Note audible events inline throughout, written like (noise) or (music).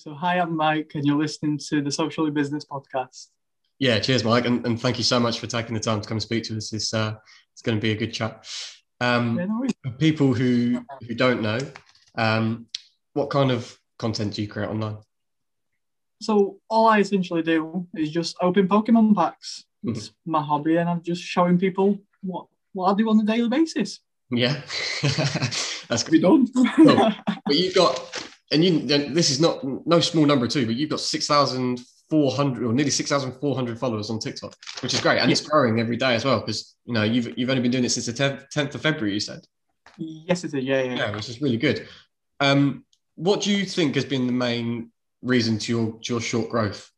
So, hi, I'm Mike, and you're listening to the Socially Business Podcast. Yeah, cheers, Mike, and, and thank you so much for taking the time to come and speak to us. It's uh, it's going to be a good chat. Um, yeah, no for people who who don't know, um, what kind of content do you create online? So all I essentially do is just open Pokemon packs. Mm-hmm. It's my hobby, and I'm just showing people what what I do on a daily basis. Yeah, (laughs) that's good. Be done. cool. (laughs) But you've got and you this is not no small number too, but you've got six thousand four hundred or nearly six thousand four hundred followers on TikTok, which is great, and it's growing every day as well because you know you've you've only been doing it since the tenth of February. You said. Yes, it is. Yeah, yeah. Yeah, which is really good. Um, what do you think has been the main reason to your to your short growth?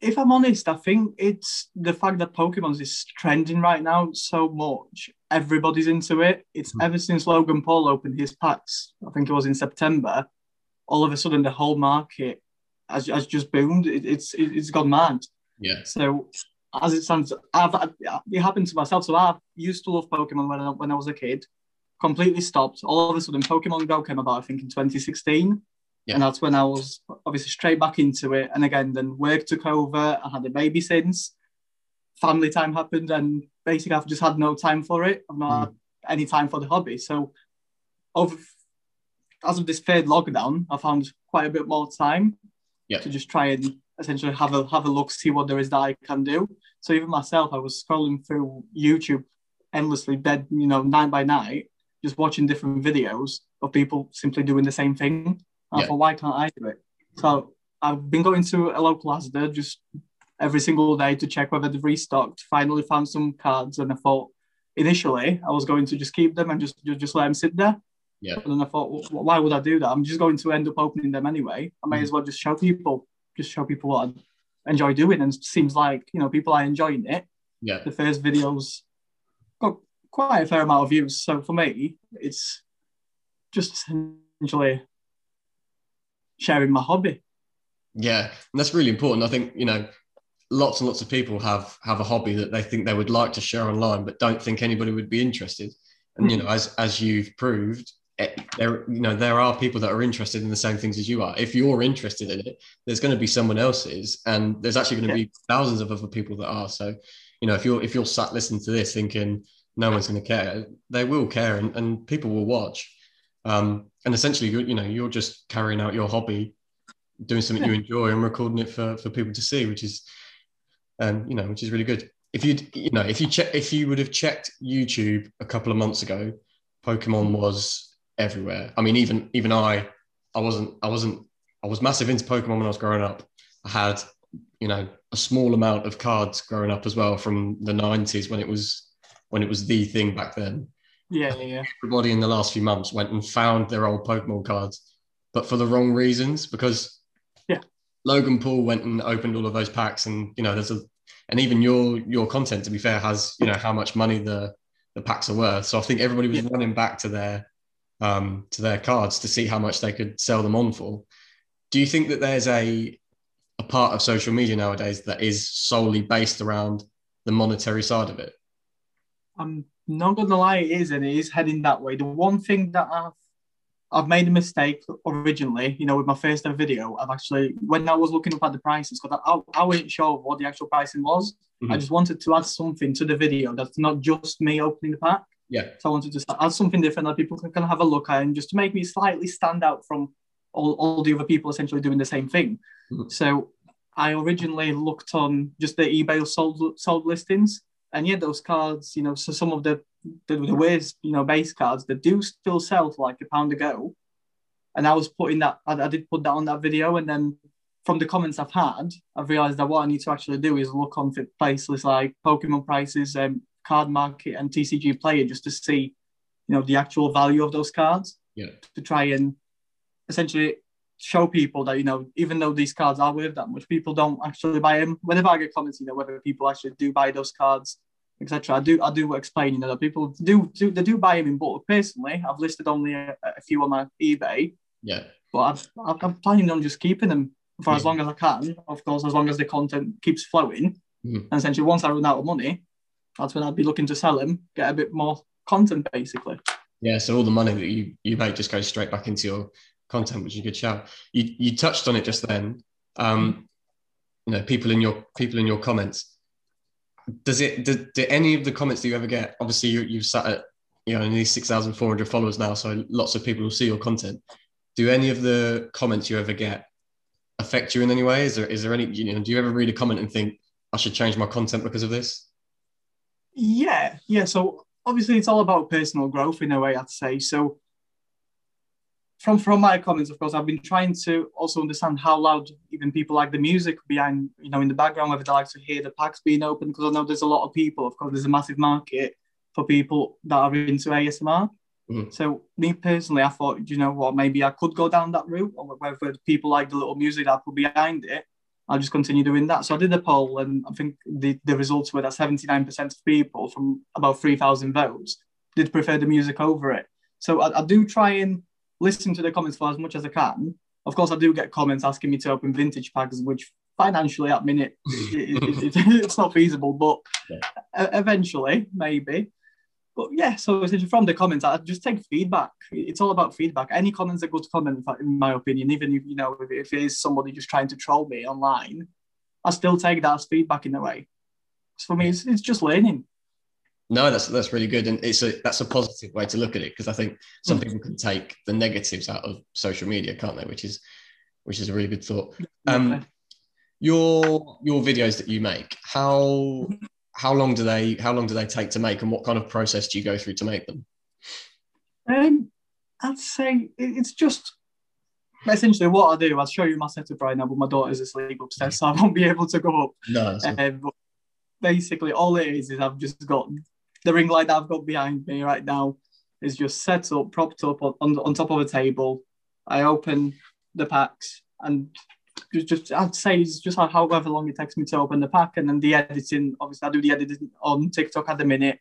If I'm honest, I think it's the fact that Pokemon is trending right now so much everybody's into it. It's mm. ever since Logan Paul opened his packs, I think it was in September, all of a sudden the whole market has, has just boomed. It, it's it, has gone mad. Yeah. So as it stands, I've, it happened to myself. So I used to love Pokemon when I, when I was a kid, completely stopped. All of a sudden, Pokemon Go came about, I think, in 2016. Yeah. And that's when I was obviously straight back into it. And again, then work took over. I had a baby since. Family time happened, and basically I've just had no time for it. I've not mm. had any time for the hobby. So over as of this third lockdown, I found quite a bit more time yeah. to just try and essentially have a have a look, see what there is that I can do. So even myself, I was scrolling through YouTube endlessly, bed you know, night by night, just watching different videos of people simply doing the same thing. And yeah. I thought, why can't I do it? So I've been going to a local Asda, just every single day to check whether they've restocked. Finally found some cards, and I thought initially I was going to just keep them and just just, just let them sit there. Yeah. And then I thought, well, why would I do that? I'm just going to end up opening them anyway. I may mm. as well just show people, just show people what I enjoy doing. And it seems like you know people are enjoying it. Yeah. The first videos got quite a fair amount of views. So for me, it's just essentially sharing my hobby. Yeah, and that's really important. I think you know lots and lots of people have have a hobby that they think they would like to share online, but don't think anybody would be interested. And you know, as as you've proved, it, there you know there are people that are interested in the same things as you are. If you're interested in it, there's going to be someone else's, and there's actually going to yeah. be thousands of other people that are. So, you know, if you're if you're sat listening to this thinking no one's going to care, they will care, and, and people will watch. Um, and essentially, you you know, you're just carrying out your hobby, doing something yeah. you enjoy, and recording it for for people to see, which is um, you know, which is really good. If you'd you know if you check if you would have checked YouTube a couple of months ago, Pokemon was everywhere. I mean, even even I, I wasn't I wasn't I was massive into Pokemon when I was growing up. I had you know a small amount of cards growing up as well from the 90s when it was when it was the thing back then. Yeah, yeah, yeah. Everybody in the last few months went and found their old Pokemon cards, but for the wrong reasons because Logan Paul went and opened all of those packs, and you know, there's a, and even your your content, to be fair, has you know how much money the the packs are worth. So I think everybody was yeah. running back to their um, to their cards to see how much they could sell them on for. Do you think that there's a a part of social media nowadays that is solely based around the monetary side of it? I'm not gonna lie, it is, and it is heading that way. The one thing that I've I've made a mistake originally, you know, with my first ever video. I've actually, when I was looking up at the prices, because I, I wasn't sure what the actual pricing was. Mm-hmm. I just wanted to add something to the video that's not just me opening the pack. Yeah. So I wanted to add something different that people can, can have a look at and just to make me slightly stand out from all, all the other people essentially doing the same thing. Mm-hmm. So I originally looked on just the eBay sold, sold listings. And yeah, those cards, you know, so some of the the, the ways you know base cards that do still sell for like a pound a go, and I was putting that I, I did put that on that video, and then from the comments I've had, I've realised that what I need to actually do is look on places like Pokemon prices, um, card market, and TCG Player just to see, you know, the actual value of those cards. Yeah. To try and essentially show people that you know, even though these cards are worth that much, people don't actually buy them. Whenever I get comments, you know, whether people actually do buy those cards, etc. I do I do explain, you know, that people do, do they do buy them in bulk. Personally, I've listed only a, a few on my eBay. Yeah. But i am planning on just keeping them for yeah. as long as I can. Of course, as long as the content keeps flowing. Mm. And essentially, once I run out of money, that's when I'd be looking to sell them, get a bit more content, basically. Yeah. So all the money that you you make just goes straight back into your content, which is a good shout. You you touched on it just then. Um, you know, people in your people in your comments. Does it do, do any of the comments that you ever get? Obviously, you you've sat at you know four hundred followers now, so lots of people will see your content. Do any of the comments you ever get affect you in any way? Is there is there any you know? Do you ever read a comment and think I should change my content because of this? Yeah, yeah. So obviously, it's all about personal growth in a way. I'd say so from from my comments, of course, I've been trying to also understand how loud even people like the music behind, you know, in the background, whether they like to hear the packs being open, because I know there's a lot of people. Of course, there's a massive market for people that are into ASMR. Mm. So me personally, I thought, you know what, maybe I could go down that route, or whether people like the little music that I put behind it, I'll just continue doing that. So I did a poll, and I think the, the results were that 79% of people from about 3,000 votes did prefer the music over it. So I, I do try and listen to the comments for as much as I can. Of course, I do get comments asking me to open vintage packs, which financially at minute (laughs) it, it, it, it's not feasible, but yeah. eventually maybe. But yeah, so from the comments, I just take feedback. It's all about feedback. Any comment's a good comment, in my opinion. Even if you know if, if it is somebody just trying to troll me online, I still take that as feedback in a way. So for me, it's, it's just learning. No, that's that's really good, and it's a that's a positive way to look at it because I think some mm. people can take the negatives out of social media, can't they? Which is which is a really good thought. Um, your your videos that you make, how how long do they how long do they take to make, and what kind of process do you go through to make them? Um, I'd say it's just essentially what I do. I'll show you my setup right now, but my daughter's asleep upstairs, so I won't be able to go up. No. Um, basically, all it is is I've just got the ring light that I've got behind me right now is just set up, propped up on, on, top of a table. I open the packs and just, just I'd say it's just however long it takes me to open the pack and then the editing. Obviously, I do the editing on TikTok at the minute.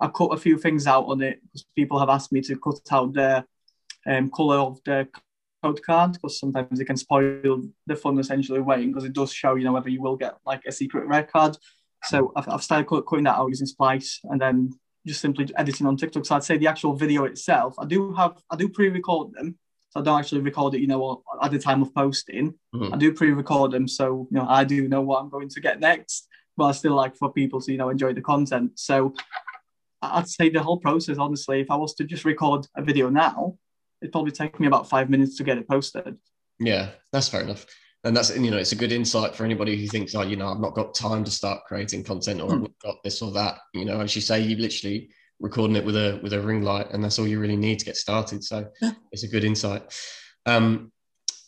I cut a few things out on it because people have asked me to cut out the um, color of the code card because sometimes it can spoil the fun essentially waiting because it does show you know whether you will get like a secret red card so I've, I've started cutting that out using Splice and then just simply editing on TikTok. So I'd say the actual video itself, I do have, I do pre-record them. So I don't actually record it, you know, at the time of posting. Mm-hmm. I do pre-record them, so you know I do know what I'm going to get next. But I still like for people to you know enjoy the content. So I'd say the whole process, honestly, if I was to just record a video now, it'd probably take me about five minutes to get it posted. Yeah, that's fair enough and that's you know it's a good insight for anybody who thinks oh you know i've not got time to start creating content or mm. i've got this or that you know as you say you literally recording it with a with a ring light and that's all you really need to get started so yeah. it's a good insight um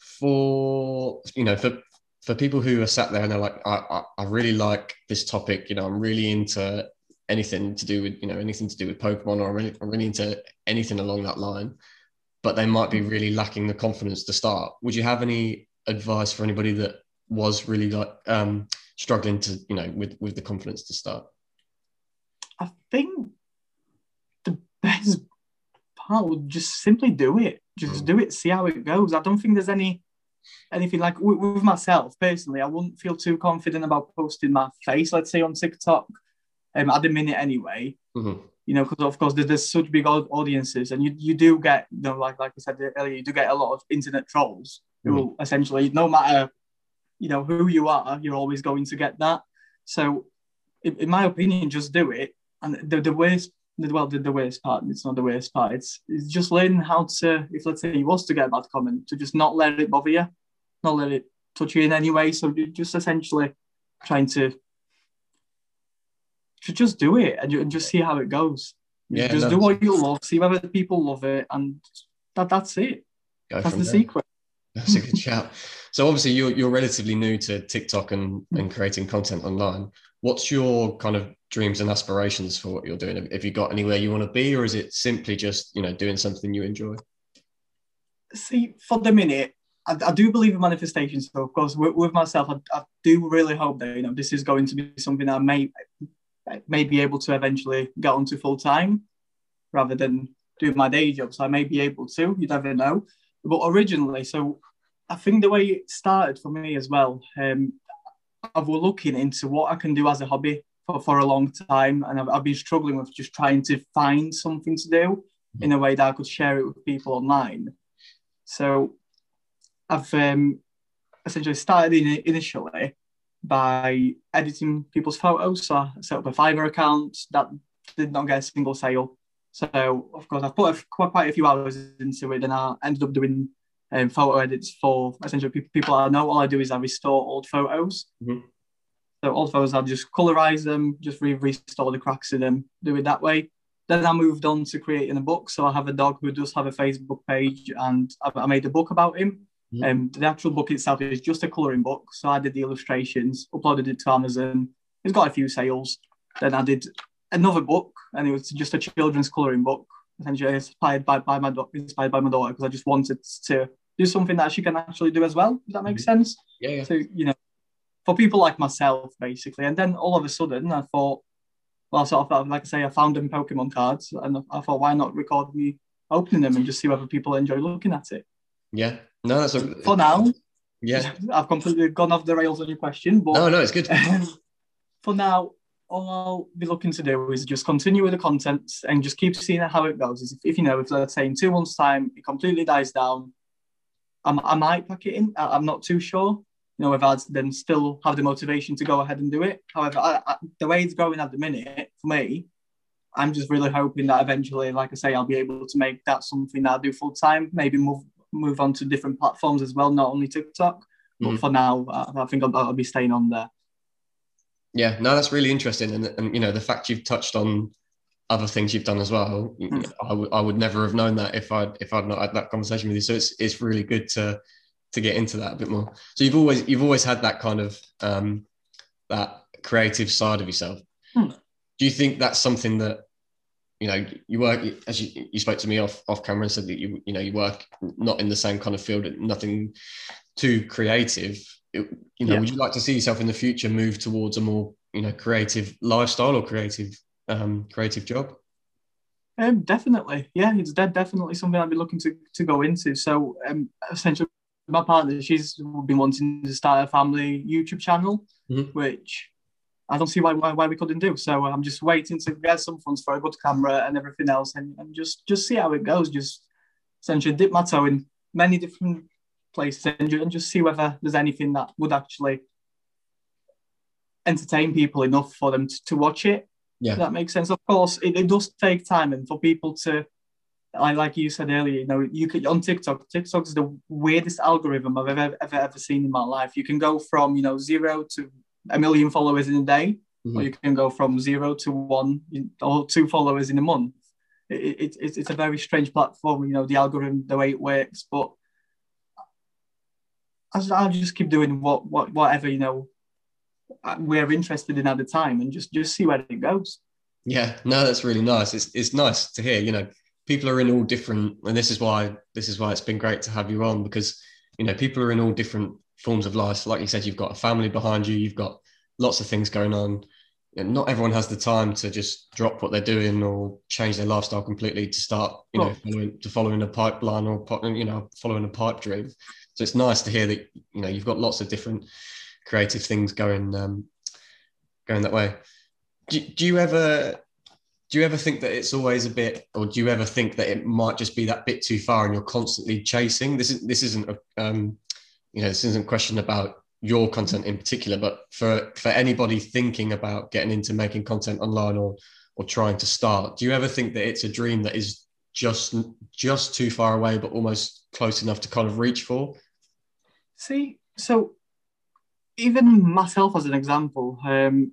for you know for for people who are sat there and they're like I, I, I really like this topic you know i'm really into anything to do with you know anything to do with pokemon or I'm really, I'm really into anything along that line but they might be hmm. really lacking the confidence to start would you have any advice for anybody that was really like um, struggling to you know with with the confidence to start? I think the best part would just simply do it. Just mm. do it. See how it goes. I don't think there's any anything like with, with, myself personally. I wouldn't feel too confident about posting my face. Let's say on TikTok, um, at the minute anyway. Mm-hmm. You know, because of course there's, there's, such big audiences, and you you do get you know like like I said earlier, you do get a lot of internet trolls who mm. will essentially, no matter you know who you are, you're always going to get that. So, in, in my opinion, just do it. And the, the worst, well, the, the worst part, it's not the worst part. It's, it's just learning how to, if let's say you was to get a bad comment, to just not let it bother you, not let it touch you in any way. So just essentially trying to to just do it and, and just see how it goes. Yeah, just do what you love, see whether people love it, and that that's it. Go that's the there. secret. That's a good shout. So obviously you're you're relatively new to TikTok and, and creating content online. What's your kind of dreams and aspirations for what you're doing? Have you got anywhere you want to be, or is it simply just you know doing something you enjoy? See, for the minute, I, I do believe in manifestation. So of course, with, with myself, I, I, do really hope that you know this is going to be something I may may be able to eventually get onto full time, rather than doing my day job. So I may be able to. You never know. But originally, so I think the way it started for me as well, um, I was looking into what I can do as a hobby for, for a long time. And I've, I've been struggling with just trying to find something to do in a way that I could share it with people online. So I've um, essentially started in, initially by editing people's photos. So I set up a Fiverr account that did not get a single sale. So of course I've put a, quite a few hours into it, and I ended up doing um, photo edits for essentially people, people I know. All I do is I restore old photos. Mhm. So old photos, I'll just colorize them, just re- restore the cracks in them, do it that way. Then I moved on to creating a book. So I have a dog who does have a Facebook page, and I, I made a book about him. Mhm. Um, the actual book itself is just a coloring book. So I did the illustrations, uploaded it to Amazon. It's got a few sales. Then I did another book, and it was just a children's coloring book, essentially inspired by, by my inspired by my daughter because I just wanted to do something that she can actually do as well. Does that make mm-hmm. sense? Yeah, yeah. So you know, for people like myself, basically. And then all of a sudden, I thought, well, sort of uh, like I say, I found them Pokemon cards, and I thought, why not record me opening them and just see whether people enjoy looking at it. Yeah. No, that's a For now, yeah. (laughs) I've completely gone off the rails on your question, but No, no, it's good. (laughs) for now, all I'll be looking to do is just continue with the content and just keep seeing how it goes. If, if you know, if let's say in two months' time it completely dies down, I, I might pack it in. I, I'm not too sure. You know, if I'd then still have the motivation to go ahead and do it. However, I, I, the way it's going at the minute for me, I'm just really hoping that eventually, like I say, I'll be able to make that something that I do full time. Maybe move move on to different platforms as well, not only TikTok. But Mhm. for now, I, I think I'll, I'll be staying on there. Yeah, no, that's really interesting, and and you know the fact you've touched on other things you've done as well. Mm. I would I would never have known that if i'd if I'd not had that conversation with you. So it's it's really good to to get into that a bit more. So you've always you've always had that kind of um, that creative side of yourself. Hmm. Do you think that's something that you know you work as you, you spoke to me off off camera and said that you you know you work not in the same kind of field, nothing too creative. It- you know, Yeah. would you like to see yourself in the future move towards a more you know creative lifestyle or creative um, creative job? Um, definitely, yeah, it's de- definitely something I'd be looking to, to go into. So, um, essentially, my partner, she's been wanting to start a family YouTube channel, Mhm. which I don't see why, why why we couldn't do. So I'm just waiting to get some funds for a good camera and everything else, and, and just just see how it goes. Just essentially dip my toe in many different places and, and just see whether there's anything that would actually entertain people enough for them to, to watch it. Yeah. That makes sense. Of course, it, it does take time, and for people to, like, like you said earlier, you know, you could on TikTok. TikTok's the weirdest algorithm I've ever ever ever seen in my life. You can go from you know zero to a million followers in a day, or Mhm. you can go from zero to one or two followers in a month. It, it, it's it's a very strange platform, you know, the algorithm, the way it works. But I'll I'll just keep doing what what whatever you know we're interested in at the time, and just just see where it goes. Yeah, no, that's really nice. It's it's nice to hear. You know, people are in all different, and this is why this is why it's been great to have you on because you know people are in all different forms of life. Like you said, you've got a family behind you, you've got lots of things going on. And not everyone has the time to just drop what they're doing or change their lifestyle completely to start, you know, following, to following a pipeline or you know, following a pipe dream. So it's nice to hear that you know you've got lots of different creative things going um, going that way. Do, do you ever do you ever think that it's always a bit, or do you ever think that it might just be that bit too far, and you're constantly chasing? This is this isn't a um, you know this isn't a question about your content in particular, but for for anybody thinking about getting into making content online or or trying to start, do you ever think that it's a dream that is just just too far away, but almost close enough to kind of reach for? See, so even myself as an example, um,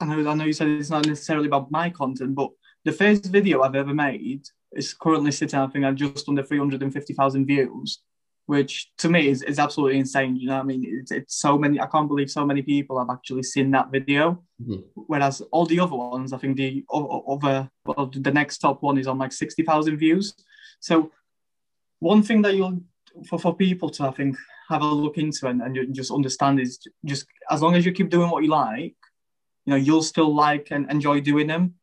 I know I know you said it's not necessarily about my content, but the first video I've ever made is currently sitting, I think, at just under 350,000 views, which to me is, is absolutely insane. You know what I mean? It's, it's so many, I can't believe so many people have actually seen that video. Mhm. Whereas all the other ones, I think the other, well, the next top one is on like 60,000 views. So one thing that you'll, for, for people to, I think, have a look into and, and just understand is just as long as you keep doing what you like, you know, you'll still like and enjoy doing them,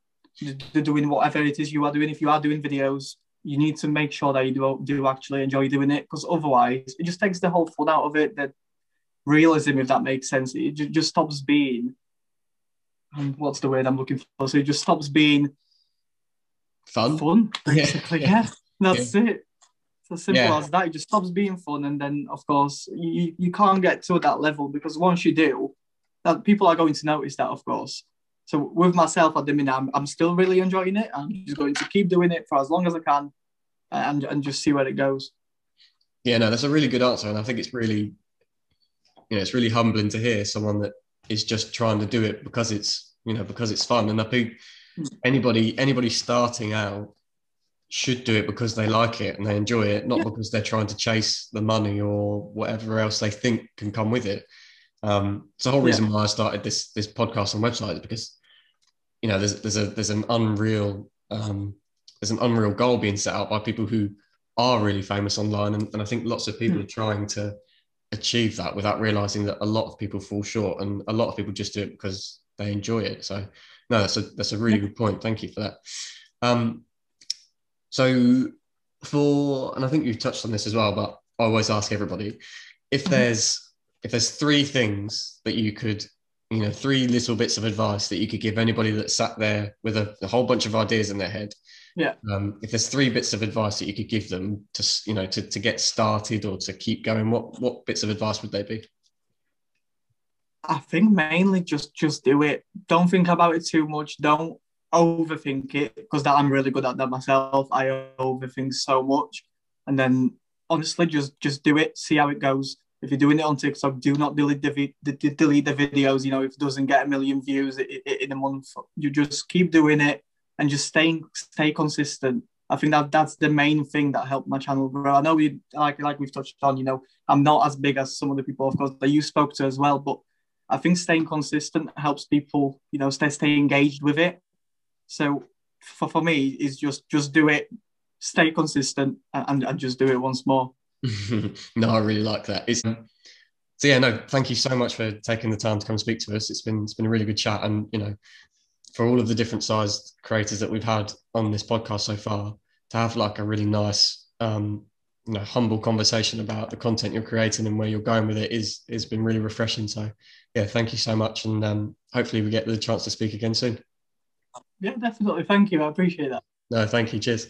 doing whatever it is you are doing. If you are doing videos, you need to make sure that you do, do actually enjoy doing it because otherwise it just takes the whole fun out of it. That realism, if that makes sense, it ju- just stops being. um, what's the word I'm looking for? So it just stops being Fun. fun, (laughs) basically. Yeah, that's it. It's as simple yeah. as that. It just stops being fun, and then of course you you can't get to that level because once you do, that people are going to notice that, of course. So with myself at the minute, I'm, I'm still really enjoying it. I'm just going to keep doing it for as long as I can, and and just see where it goes. Yeah, no, that's a really good answer, and I think it's really, you know, it's really humbling to hear someone that is just trying to do it because it's you know because it's fun. And I think hmm. anybody anybody starting out should do it because they like it and they enjoy it, not yeah. because they're trying to chase the money or whatever else they think can come with it. Um, it's the whole reason yeah. why I started this this podcast and website because you know there's there's a there's an unreal um, there's an unreal goal being set out by people who are really famous online, and, and I think lots of people mm. are trying to achieve that without realizing that a lot of people fall short, and a lot of people just do it because they enjoy it. So no, that's a that's a really good point. Thank you for that. Um, so for and I think you've touched on this as well, but I always ask everybody if mm-hmm. there's if there's three things that you could you know three little bits of advice that you could give anybody that sat there with a, a whole bunch of ideas in their head. Yeah. Um, if there's three bits of advice that you could give them to you know to, to get started or to keep going what what bits of advice would they be? I think mainly just just do it. Don't think about it too much. Don't overthink it because that i'm really good at that myself. I overthink so much. And then honestly just just do it. See how it goes if you're doing it on TikTok, do not delete the, the delete the videos. You know, if it doesn't get a million views in a month, you just keep doing it and just staying stay consistent. I think that that's the main thing that helped my channel grow. I know we like like we've touched on. You know, I'm not as big as some of the people, of course, that you spoke to as well. But I think staying consistent helps people, you know, stay stay engaged with it. So for, for me, is just just do it, stay consistent, and, and just do it once more. (laughs) no, I really like that. It's, so yeah, no, thank you so much for taking the time to come speak to us. It's been it's been a really good chat, and you know, for all of the different sized creators that we've had on this podcast so far, to have like a really nice, um, you know, humble conversation about the content you're creating and where you're going with it is has been really refreshing. So yeah, thank you so much, and um, hopefully we get the chance to speak again soon. Yeah, definitely. Thank you. I appreciate that. No, thank you. Cheers.